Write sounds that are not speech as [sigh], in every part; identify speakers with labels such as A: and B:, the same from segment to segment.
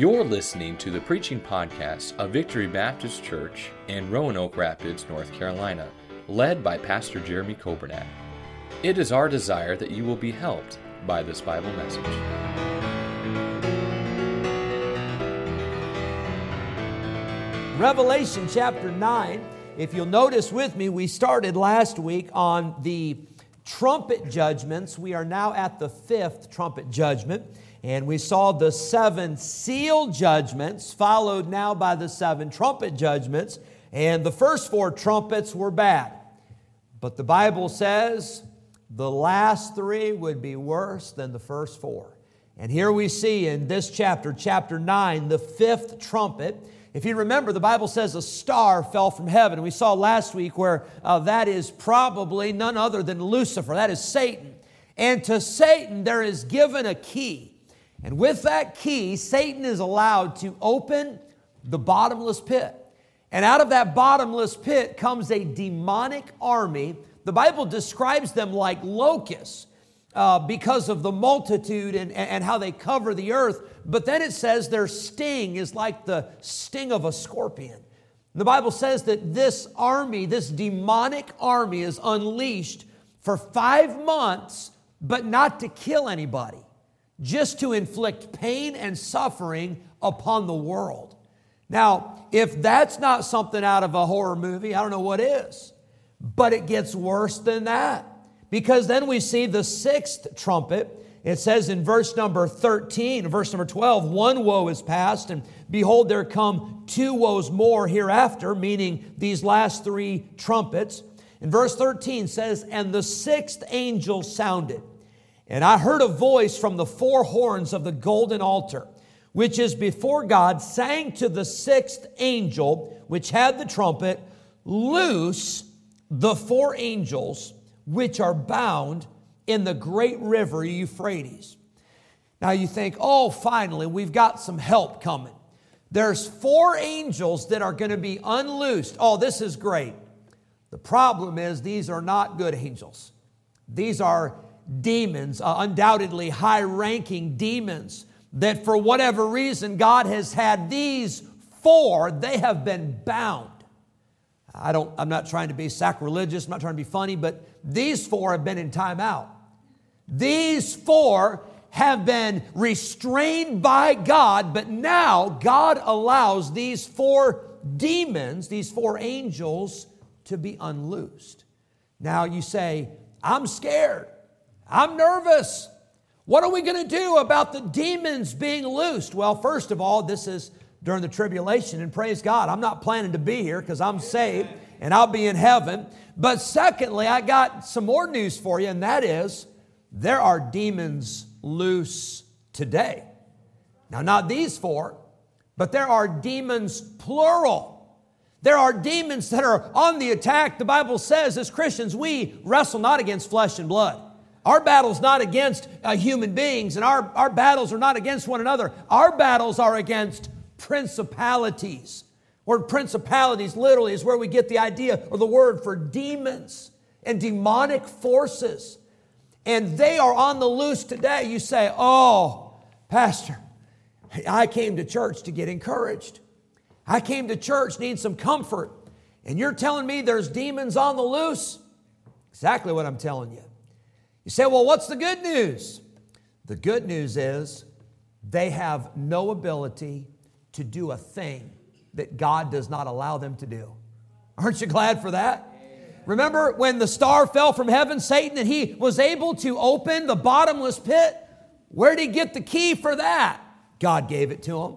A: You're listening to the preaching podcast of Victory Baptist Church in Roanoke Rapids, North Carolina, led by Pastor Jeremy Coburnack. It is our desire that you will be helped by this Bible message.
B: Revelation chapter 9. If you'll notice with me, we started last week on the trumpet judgments. We are now at the fifth trumpet judgment. And we saw the seven seal judgments, followed now by the seven trumpet judgments. And the first four trumpets were bad. But the Bible says the last three would be worse than the first four. And here we see in this chapter, chapter 9, the fifth trumpet. If you remember, the Bible says a star fell from heaven. We saw last week where uh, that is probably none other than Lucifer, that is Satan. And to Satan, there is given a key. And with that key, Satan is allowed to open the bottomless pit. And out of that bottomless pit comes a demonic army. The Bible describes them like locusts uh, because of the multitude and, and how they cover the earth. But then it says their sting is like the sting of a scorpion. The Bible says that this army, this demonic army, is unleashed for five months, but not to kill anybody, just to inflict pain and suffering upon the world. Now, if that's not something out of a horror movie, I don't know what is. But it gets worse than that. Because then we see the sixth trumpet. It says in verse number 13, verse number 12, one woe is past, and behold, there come two woes more hereafter, meaning these last three trumpets. And verse 13 says, And the sixth angel sounded, and I heard a voice from the four horns of the golden altar, which is before God, saying to the sixth angel, which had the trumpet, Loose the four angels which are bound in the great river Euphrates. Now you think, oh, finally, we've got some help coming. There's four angels that are going to be unloosed. Oh, this is great. The problem is, these are not good angels. These are demons, uh, undoubtedly high ranking demons, that for whatever reason, God has had these four, they have been bound. I don't, I'm not trying to be sacrilegious, I'm not trying to be funny, but these four have been in timeout. These four have been restrained by God, but now God allows these four demons, these four angels, to be unloosed. Now you say, I'm scared. I'm nervous. What are we going to do about the demons being loosed? Well, first of all, this is during the tribulation, and praise God, I'm not planning to be here because I'm saved and I'll be in heaven. But secondly, I got some more news for you, and that is there are demons loose today. Now, not these four, but there are demons plural. There are demons that are on the attack. The Bible says, as Christians, we wrestle not against flesh and blood. Our battle's not against uh, human beings, and our, our battles are not against one another. Our battles are against principalities Word principalities literally is where we get the idea or the word for demons and demonic forces. And they are on the loose today. You say, Oh, Pastor, I came to church to get encouraged. I came to church needing some comfort. And you're telling me there's demons on the loose? Exactly what I'm telling you. You say, Well, what's the good news? The good news is they have no ability to do a thing that God does not allow them to do. Aren't you glad for that? Remember when the star fell from heaven, Satan, and he was able to open the bottomless pit? Where did he get the key for that? God gave it to him.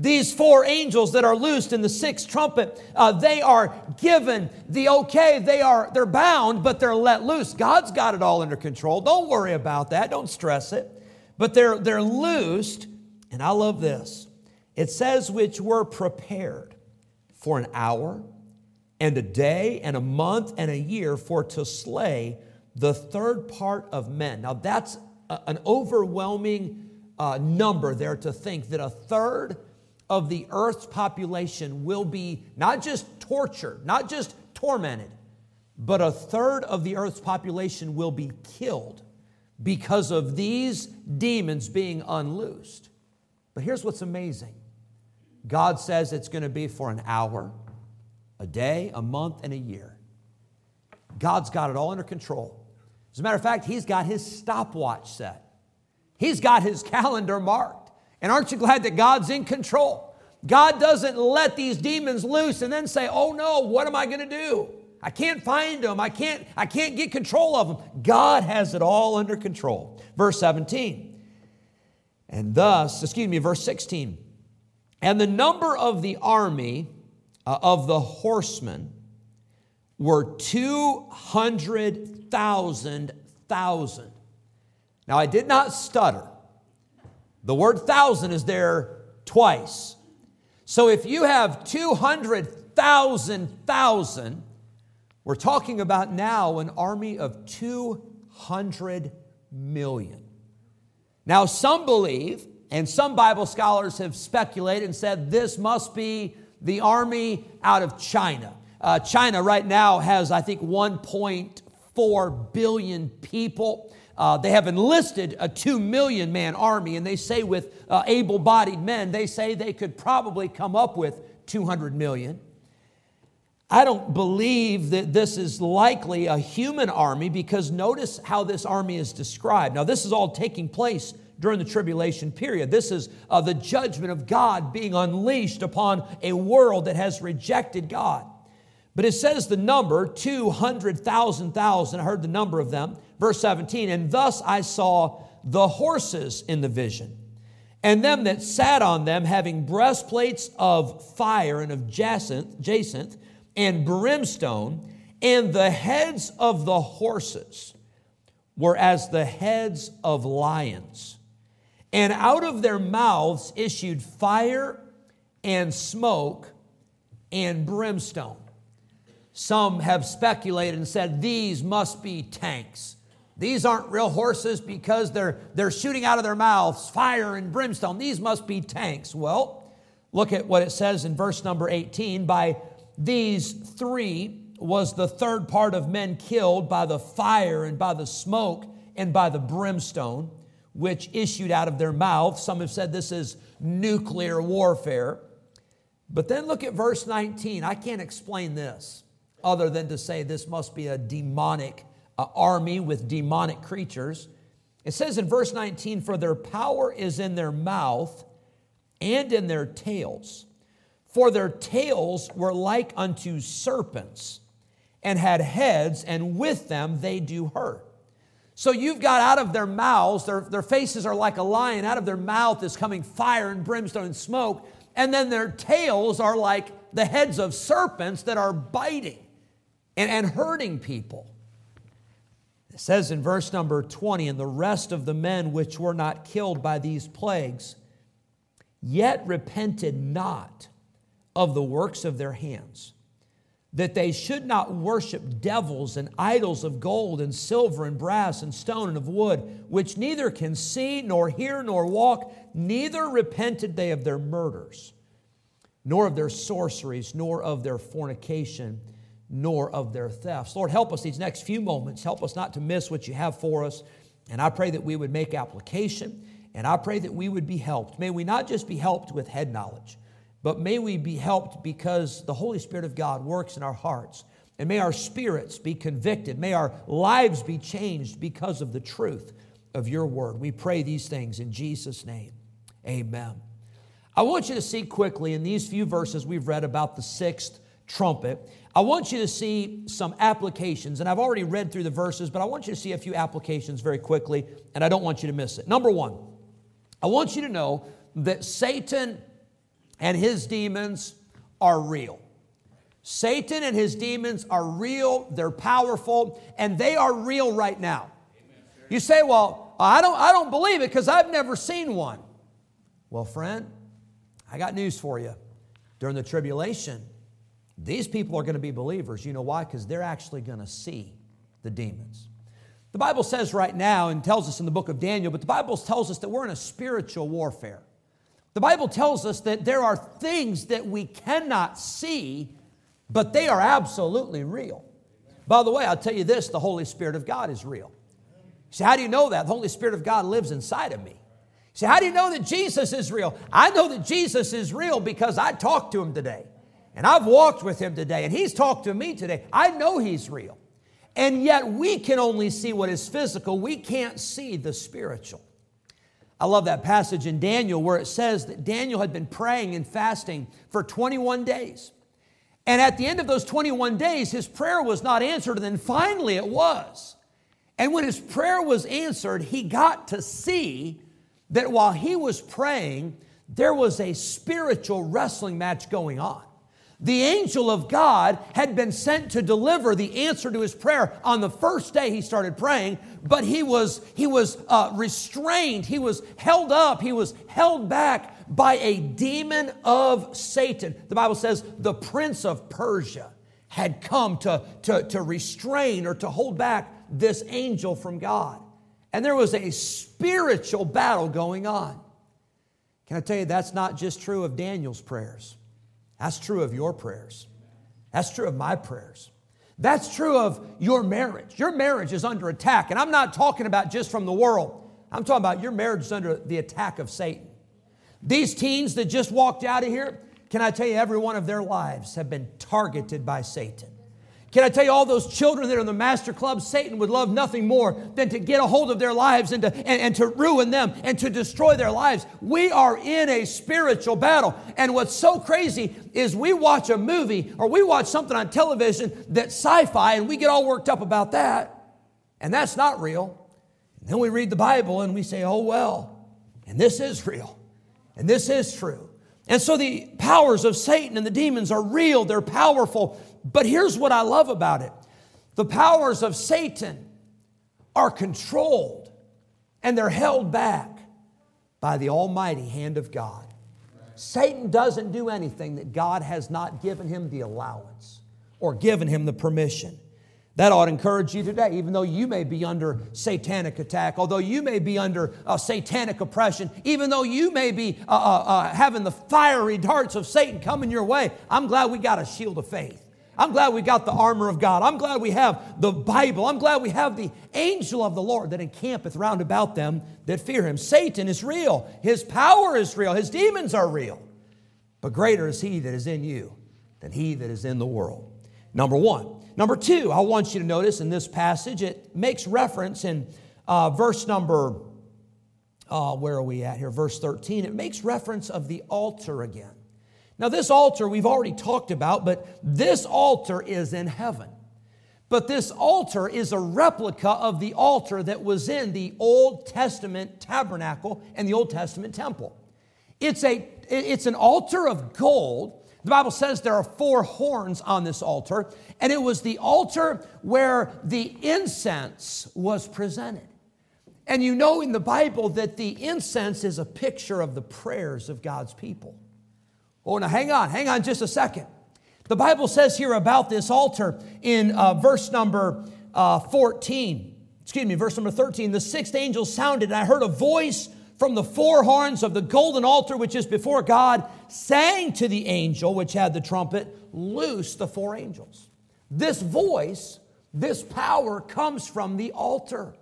B: These four angels that are loosed in the sixth trumpet, uh, they are given the okay. They are they're bound, but they're let loose. God's got it all under control. Don't worry about that. Don't stress it. But they're they're loosed, and I love this. It says, which were prepared for an hour and a day and a month and a year for to slay the third part of men. Now, that's a, an overwhelming uh, number there to think that a third of the earth's population will be not just tortured, not just tormented, but a third of the earth's population will be killed because of these demons being unloosed. But here's what's amazing God says it's going to be for an hour, a day, a month, and a year. God's got it all under control. As a matter of fact, He's got His stopwatch set, He's got His [laughs] calendar marked. And aren't you glad that God's in control? God doesn't let these demons loose and then say, oh no, what am I going to do? I can't find them. I can't, I can't get control of them. God has it all under control. Verse 17. And thus, excuse me, verse 16. And the number of the army uh, of the horsemen were 200,000 thousand. Now, I did not stutter. The word thousand is there twice. So if you have 200,000 thousand, we're talking about now an army of 200 million. Now, some believe, and some Bible scholars have speculated and said this must be the army out of China. Uh, China right now has, I think, 1.4 billion people. Uh, they have enlisted a 2 million man army, and they say with uh, able bodied men, they say they could probably come up with 200 million. I don't believe that this is likely a human army because notice how this army is described. Now, this is all taking place during the tribulation period. This is uh, the judgment of God being unleashed upon a world that has rejected God. But it says the number 200,000, thousand. I heard the number of them. Verse 17, and thus I saw the horses in the vision, and them that sat on them having breastplates of fire and of jacinth, jacinth and brimstone, and the heads of the horses were as the heads of lions. And out of their mouths issued fire and smoke and brimstone. Some have speculated and said these must be tanks. These aren't real horses because they're, they're shooting out of their mouths fire and brimstone. These must be tanks. Well, look at what it says in verse number 18 by these three was the third part of men killed by the fire and by the smoke and by the brimstone, which issued out of their mouth. Some have said this is nuclear warfare. But then look at verse 19. I can't explain this other than to say this must be a demonic uh, army with demonic creatures. It says in verse 19, For their power is in their mouth and in their tails for their tails were like unto serpents, and had heads, and with them they do hurt. So you've got out of their mouths, their, their faces are like a lion, out of their mouth is coming fire and brimstone and smoke, and then their tails are like the heads of serpents that are biting and, and hurting people. It says in verse number 20, and the rest of the men which were not killed by these plagues, yet repented not of the works of their hands, that they should not worship devils and idols of gold and silver and brass and stone and of wood, which neither can see nor hear nor walk, neither repented they of their murders, nor of their sorceries, nor of their fornication, nor of their thefts. Lord, help us these next few moments. Help us not to miss what you have for us. And I pray that we would make application, and I pray that we would be helped. May we not just be helped with head knowledge but may we be helped because the Holy Spirit of God works in our hearts. And may our spirits be convicted. May our lives be changed because of the truth of your word. We pray these things in Jesus' name. Amen. I want you to see quickly in these few verses we've read about the sixth trumpet. I want you to see some applications, and I've already read through the verses, but I want you to see a few applications very quickly, and I don't want you to miss it. Number one, I want you to know that Satan and his demons are real. Satan and his demons are real, they're powerful, and they are real right now. You say, Well, I don't, I don't believe it because I've never seen one. Well, friend, I got news for you. During the tribulation, these people are going to be believers. You know why? Because they're actually going to see the demons. The Bible says right now and tells us in the book of Daniel, but the Bible tells us that we're in a spiritual warfare. The Bible tells us that there are things that we cannot see, but they are absolutely real. By the way, I'll tell you this the Holy Spirit of God is real. So, how do you know that? The Holy Spirit of God lives inside of me. See, how do you know that Jesus is real? I know that Jesus is real because I talked to him today. And I've walked with him today, and he's talked to me today. I know he's real. And yet we can only see what is physical, we can't see the spiritual. I love that passage in Daniel where it says that Daniel had been praying and fasting for 21 days. And at the end of those 21 days, his prayer was not answered, and then finally it was. And when his prayer was answered, he got to see that while he was praying, there was a spiritual wrestling match going on. The angel of God had been sent to deliver the answer to his prayer on the first day he started praying, but he was, he was uh, restrained, he was held up, he was held back by a demon of Satan. The Bible says the prince of Persia had come to, to, to restrain or to hold back this angel from God. And there was a spiritual battle going on. Can I tell you, that's not just true of Daniel's prayers. That's true of your prayers. That's true of my prayers. That's true of your marriage. Your marriage is under attack. And I'm not talking about just from the world, I'm talking about your marriage is under the attack of Satan. These teens that just walked out of here, can I tell you, every one of their lives have been targeted by Satan. Can I tell you, all those children that are in the master club, Satan would love nothing more than to get a hold of their lives and to, and, and, to ruin them and to destroy their lives. We are in a spiritual battle. And what's so crazy is we watch a movie or we watch something on television that's sci fi and we get all worked up about that. And that's not real. And then we read the Bible and we say, oh, well, and this is real. And this is true. And so the powers of Satan and the demons are real, they're powerful. But here's what I love about it the powers of Satan are controlled and they're held back by the almighty hand of God. Satan doesn't do anything that God has not given him the allowance or given him the permission. That ought to encourage you today, even though you may be under satanic attack, although you may be under uh, satanic oppression, even though you may be uh, uh, uh, having the fiery darts of Satan coming your way. I'm glad we got a shield of faith. I'm glad we got the armor of God. I'm glad we have the Bible. I'm glad we have the angel of the Lord that encampeth round about them that fear him. Satan is real, his power is real, his demons are real. But greater is he that is in you than he that is in the world. Number one. Number two, I want you to notice in this passage, it makes reference in uh, verse number, uh, where are we at here? Verse 13. It makes reference of the altar again. Now, this altar we've already talked about, but this altar is in heaven. But this altar is a replica of the altar that was in the Old Testament tabernacle and the Old Testament temple. It's, a, it's an altar of gold the Bible says there are four horns on this altar, and it was the altar where the incense was presented. And you know in the Bible that the incense is a picture of the prayers of God's people. Oh, now hang on, hang on just a second. The Bible says here about this altar in uh, verse number uh, 14, excuse me, verse number 13, the sixth angel sounded, and I heard a voice from the four horns of the golden altar which is before God, sang to the angel which had the trumpet, Loose the four angels. This voice, this power comes from the altar.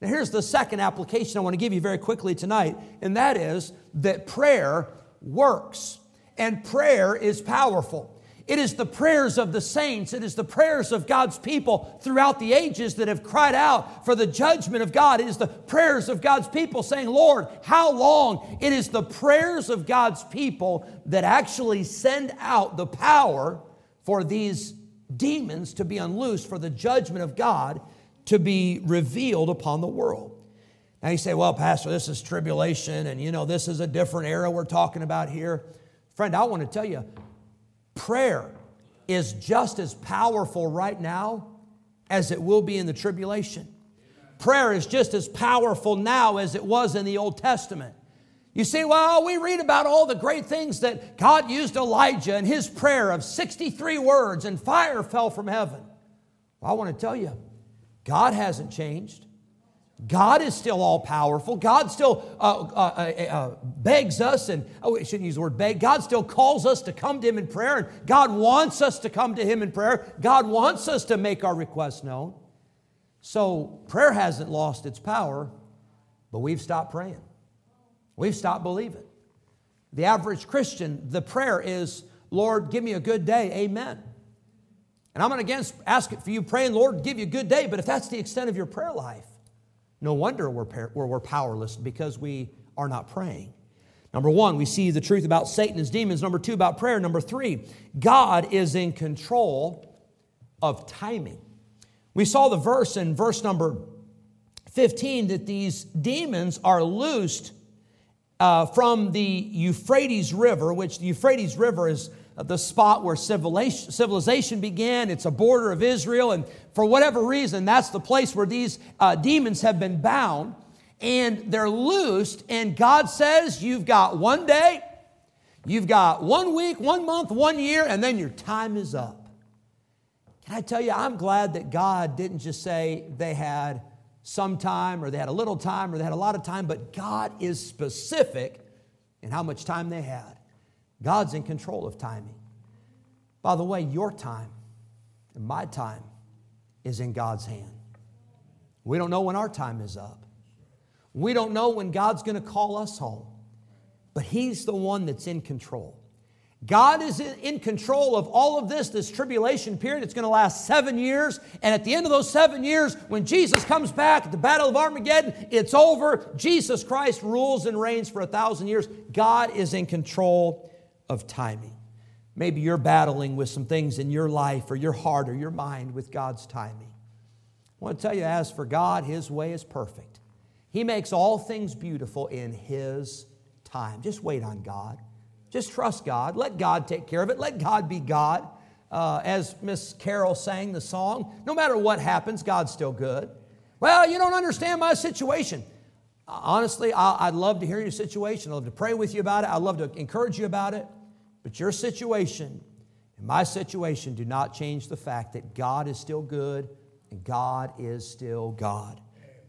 B: Now, here's the second application I want to give you very quickly tonight, and that is that prayer works, and prayer is powerful. It is the prayers of the saints, it is the prayers of God's people throughout the ages that have cried out for the judgment of God. It is the prayers of God's people saying, Lord, how long? It is the prayers of God's people that actually send out the power for these demons to be unloosed, for the judgment of God to be revealed upon the world. Now you say, well, Pastor, this is tribulation, and you know, this is a different era we're talking about here. Friend, I want to tell you, Prayer is just as powerful right now as it will be in the tribulation. Prayer is just as powerful now as it was in the Old Testament. You see, well, we read about all the great things that God used Elijah and his prayer of 63 words and fire fell from heaven. Well, I want to tell you, God hasn't changed. God is still all powerful. God still uh, uh, uh, uh, begs us, and oh, we shouldn't use the word beg. God still calls us to come to Him in prayer, and God wants us to come to Him in prayer. God wants us to make our requests known. So prayer hasn't lost its power, but we've stopped praying. We've stopped believing. The average Christian, the prayer is, Lord, give me a good day. Amen. And I'm not against asking for you praying, Lord, give you a good day. But if that's the extent of your prayer life, no wonder we're, we're powerless because we are not praying. Number one, we see the truth about Satan and demons. Number two, about prayer. Number three, God is in control of timing. We saw the verse in verse number 15 that these demons are loosed uh, from the Euphrates River, which the Euphrates River is the spot where civilization, civilization began. It's a border of Israel, and for whatever reason, that's the place where these uh, demons have been bound, and they're loosed. And God says, You've got one day, you've got one week, one month, one year, and then your time is up. Can I tell you, I'm glad that God didn't just say they had some time or they had a little time or they had a lot of time, but God is specific in how much time they had. God's in control of timing. By the way, your time and my time is in God's hand. We don't know when our time is up. We don't know when God's going to call us home, but He's the one that's in control. God is in control of all of this, this tribulation period. It's going to last seven years. And at the end of those seven years, when Jesus comes back at the Battle of Armageddon, it's over. Jesus Christ rules and reigns for a thousand years. God is in control of timing. Maybe you're battling with some things in your life or your heart or your mind with God's timing. I want to tell you, as for God, His way is perfect. He makes all things beautiful in His time. Just wait on God. Just trust God. Let God take care of it. Let God be God. Uh, as Miss Carol sang the song, no matter what happens, God's still good. Well, you don't understand my situation. Honestly, I'd love to hear your situation. I'd love to pray with you about it. I'd love to encourage you about it. But your situation and my situation do not change the fact that God is still good and God is still God.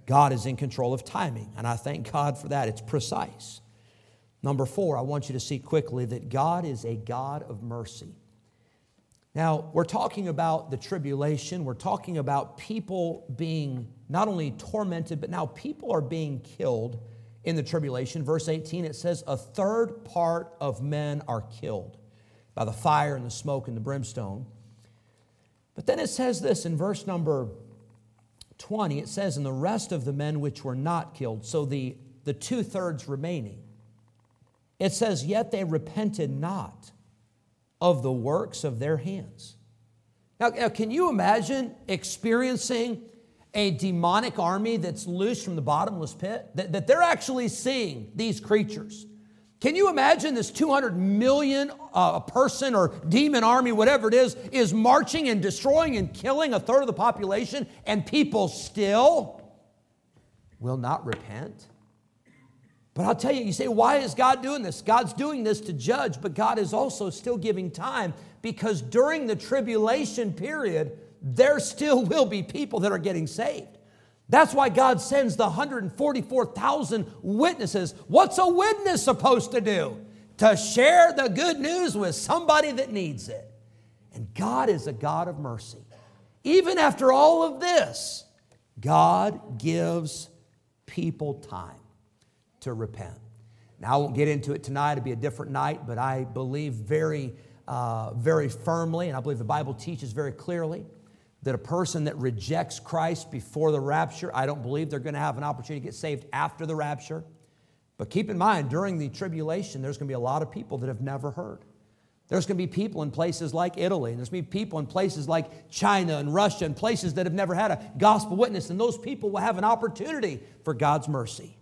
B: God is in control of timing, and I thank God for that. It's precise. Number four, I want you to see quickly that God is a God of mercy. Now, we're talking about the tribulation. We're talking about people being not only tormented, but now people are being killed in the tribulation. Verse 18, it says, A third part of men are killed by the fire and the smoke and the brimstone. But then it says this in verse number 20, it says, And the rest of the men which were not killed, so the, the two thirds remaining, it says, Yet they repented not of the works of their hands. Now, now, can you imagine experiencing a demonic army that's loose from the bottomless pit? That, that they're actually seeing these creatures. Can you imagine this 200 million uh, person or demon army, whatever it is, is marching and destroying and killing a third of the population, and people still will not repent? But I'll tell you, you say, why is God doing this? God's doing this to judge, but God is also still giving time because during the tribulation period, there still will be people that are getting saved. That's why God sends the 144,000 witnesses. What's a witness supposed to do? To share the good news with somebody that needs it. And God is a God of mercy. Even after all of this, God gives people time to repent. Now, I won't get into it tonight, it'll be a different night, but I believe very, uh, very firmly, and I believe the Bible teaches very clearly that a person that rejects Christ before the rapture, I don't believe they're going to have an opportunity to get saved after the rapture. But keep in mind, during the tribulation, there's going to be a lot of people that have never heard. There's going to be people in places like Italy, and there's going to be people in places like China and Russia, and places that have never had a gospel witness, and those people will have an opportunity for God's mercy.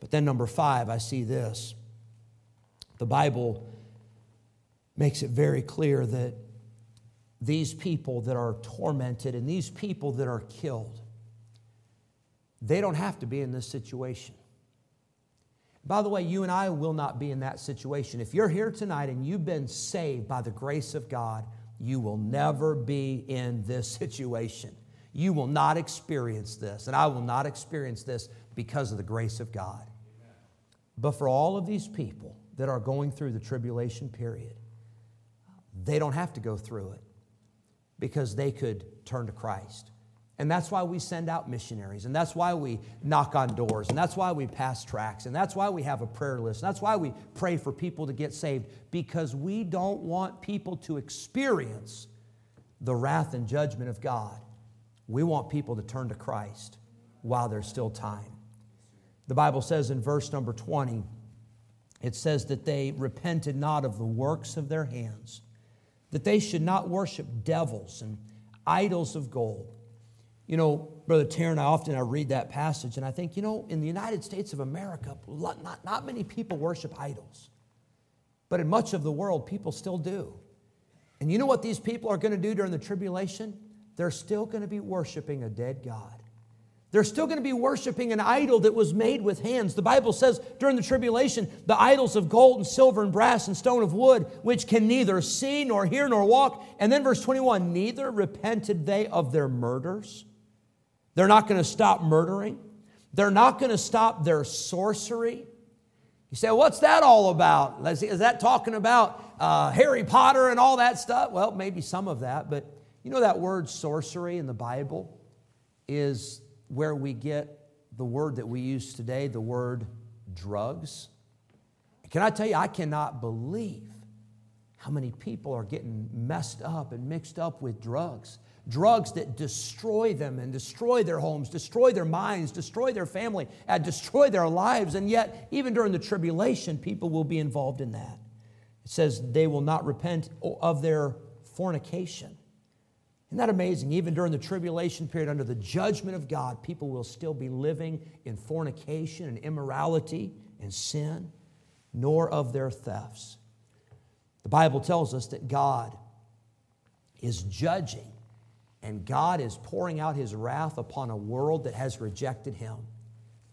B: But then, number five, I see this. The Bible makes it very clear that these people that are tormented and these people that are killed, they don't have to be in this situation. By the way, you and I will not be in that situation. If you're here tonight and you've been saved by the grace of God, you will never be in this [laughs] situation. You will not experience this, and I will not experience this because of the grace of God. But for all of these people that are going through the tribulation period, they don't have to go through it because they could turn to Christ And that's why we send out missionaries, and that's why we knock on doors, and that's why we pass tracts, and that's why we have a prayer list, and that's why we pray for people to get saved, because we don't want people to experience the wrath and judgment of God. We want people to turn to Christ while there's still time. The Bible says in verse number 20, it says that they repented not of the works of their hands, that they should not worship devils and idols of gold you know, Brother Taryn, I often I read that passage and I think, you know, in the United States of America, not, not many people worship idols. But in much of the world, people still do. And you know what these people are going to do during the tribulation? They're still going to be worshiping a dead God. They're still going to be worshiping an idol that was made with hands. The Bible says during the tribulation, the idols of gold and silver and brass and stone of wood, which can neither see nor hear nor walk. And then verse 21 neither repented they of their murders they're not going to stop murdering. They're not going to stop their sorcery. You say, what's that all about? Is that talking about uh, Harry Potter and all that stuff? Well, maybe some of that, but you know that word sorcery in the Bible is where we get the word that we use today, the word drugs. Can I tell you, I cannot believe how many people are getting messed up and mixed up with drugs drugs that destroy them and destroy their homes, destroy their minds, destroy their family, and destroy their lives. And yet, even during the tribulation, people will be involved in that. It says they will not repent of their fornication. Isn't that amazing? Even during the tribulation period, under the judgment of God, people will still be living in fornication and immorality and sin, nor of their thefts. The Bible tells us that God is judging and God is pouring out his wrath upon a world that has rejected him.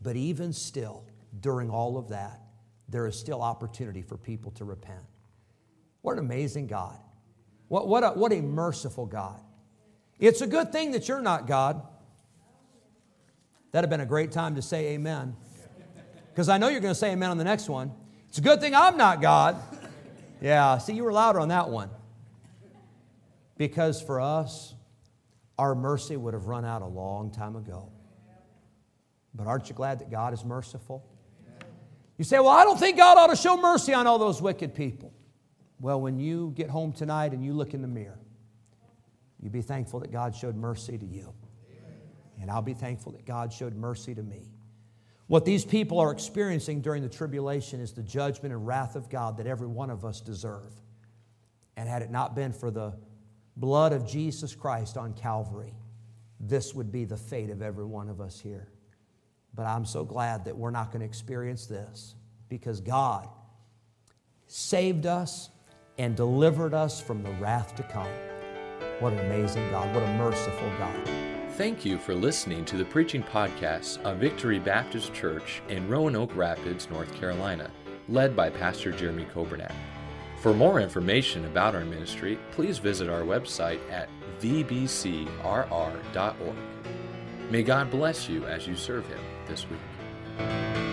B: But even still, during all of that, there is still opportunity for people to repent. What an amazing God. What, what, a, what a merciful God. It's a good thing that you're not God. That'd have been a great time to say amen. Because I know you're going to say amen on the next one. It's a good thing I'm not God. Yeah, see, you were louder on that one. Because for us, our mercy would have run out a long time ago. But aren't you glad that God is merciful? You say, Well, I don't think God ought to show mercy on all those wicked people. Well, when you get home tonight and you look in the mirror, you be thankful that God showed mercy to you. And I'll be thankful that God showed mercy to me. What these people are experiencing during the tribulation is the judgment and wrath of God that every one of us deserve. And had it not been for the blood of Jesus Christ on Calvary, this would be the fate of every one of us here. But I'm so glad that we're not going to experience this because God saved us and delivered us from the wrath to come. What an amazing God. What a merciful God.
A: Thank you for listening to the preaching podcast of Victory Baptist Church in Roanoke Rapids, North Carolina, led by Pastor Jeremy Coburnett. For more information about our ministry, please visit our website at vbcrr.org. May God bless you as you serve Him this week.